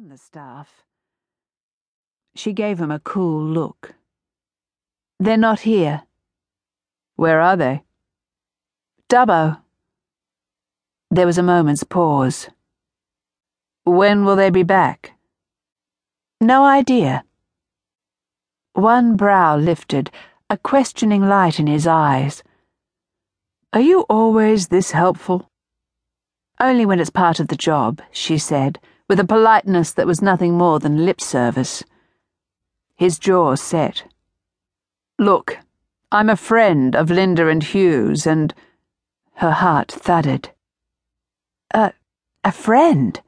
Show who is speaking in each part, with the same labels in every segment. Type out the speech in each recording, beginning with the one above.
Speaker 1: on the staff. She gave him a cool look. They're not here.
Speaker 2: Where are they?
Speaker 1: Dubbo. There was a moment's pause.
Speaker 2: When will they be back?
Speaker 1: No idea. One brow lifted, a questioning light in his eyes.
Speaker 2: Are you always this helpful?
Speaker 1: Only when it's part of the job, she said, with a politeness that was nothing more than lip service. His jaw set.
Speaker 2: Look, I'm a friend of Linda and Hugh's, and.
Speaker 1: Her heart thudded. A. a friend?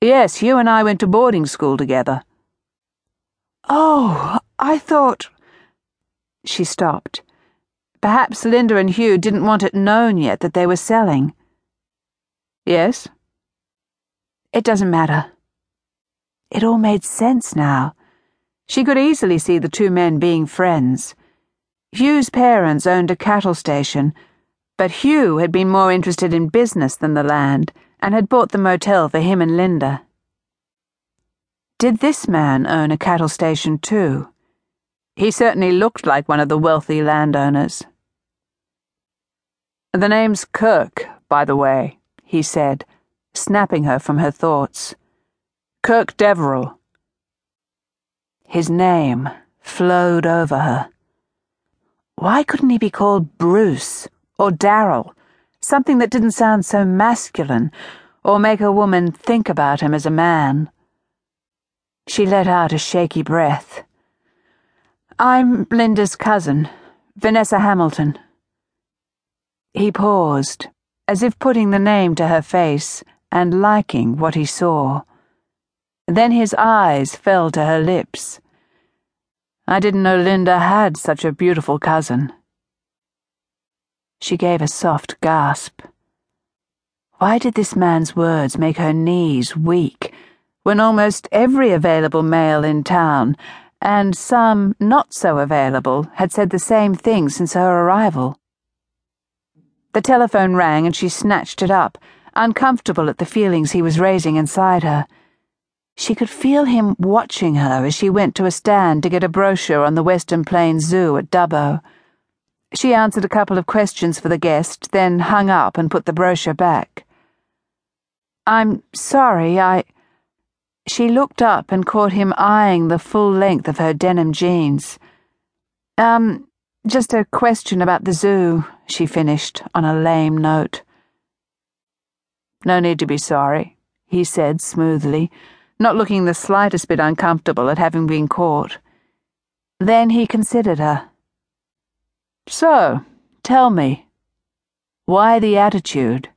Speaker 2: Yes, you and I went to boarding school together.
Speaker 1: Oh, I thought. She stopped. Perhaps Linda and Hugh didn't want it known yet that they were selling.
Speaker 2: Yes?
Speaker 1: It doesn't matter. It all made sense now. She could easily see the two men being friends. Hugh's parents owned a cattle station, but Hugh had been more interested in business than the land and had bought the motel for him and Linda. Did this man own a cattle station too? He certainly looked like one of the wealthy landowners.
Speaker 2: The name's Kirk, by the way he said, snapping her from her thoughts. Kirk Deverell.
Speaker 1: His name flowed over her. Why couldn't he be called Bruce or Darrell? Something that didn't sound so masculine or make a woman think about him as a man. She let out a shaky breath. I'm Linda's cousin, Vanessa Hamilton. He paused as if putting the name to her face and liking what he saw. Then his eyes fell to her lips. I didn't know Linda had such a beautiful cousin. She gave a soft gasp. Why did this man's words make her knees weak when almost every available male in town, and some not so available, had said the same thing since her arrival? The telephone rang and she snatched it up, uncomfortable at the feelings he was raising inside her. She could feel him watching her as she went to a stand to get a brochure on the Western Plains Zoo at Dubbo. She answered a couple of questions for the guest, then hung up and put the brochure back. I'm sorry, I. She looked up and caught him eyeing the full length of her denim jeans. Um, just a question about the zoo, she finished on a lame note.
Speaker 2: No need to be sorry, he said smoothly, not looking the slightest bit uncomfortable at having been caught.
Speaker 1: Then he considered her.
Speaker 2: So, tell me, why the attitude?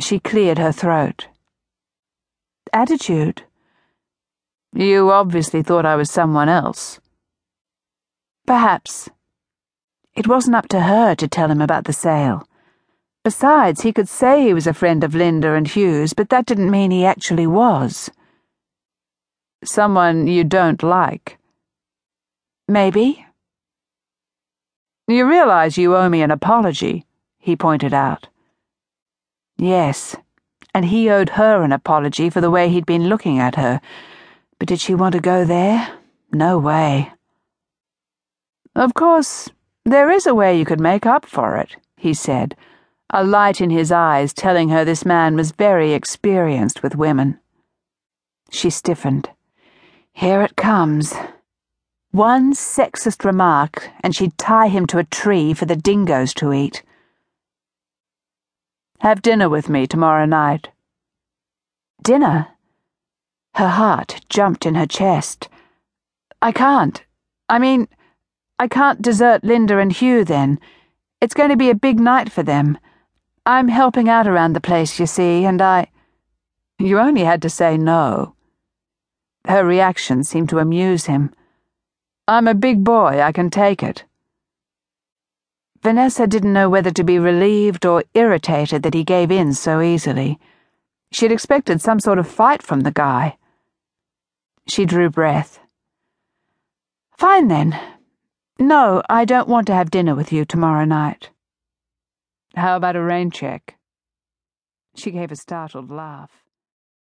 Speaker 1: She cleared her throat. Attitude?
Speaker 2: You obviously thought I was someone else.
Speaker 1: Perhaps. It wasn't up to her to tell him about the sale. Besides, he could say he was a friend of Linda and Hugh's, but that didn't mean he actually was.
Speaker 2: Someone you don't like.
Speaker 1: Maybe.
Speaker 2: You realize you owe me an apology, he pointed out.
Speaker 1: Yes, and he owed her an apology for the way he'd been looking at her. But did she want to go there? No way.
Speaker 2: Of course, there is a way you could make up for it, he said, a light in his eyes telling her this man was very experienced with women.
Speaker 1: She stiffened. Here it comes. One sexist remark, and she'd tie him to a tree for the dingoes to eat.
Speaker 2: Have dinner with me tomorrow night.
Speaker 1: Dinner? Her heart jumped in her chest. I can't. I mean, I can't desert Linda and Hugh then. It's going to be a big night for them. I'm helping out around the place, you see, and I.
Speaker 2: You only had to say no. Her reaction seemed to amuse him. I'm a big boy, I can take it.
Speaker 1: Vanessa didn't know whether to be relieved or irritated that he gave in so easily. She'd expected some sort of fight from the guy. She drew breath. Fine then. No, I don't want to have dinner with you tomorrow night.
Speaker 2: How about a rain check?
Speaker 1: She gave a startled laugh.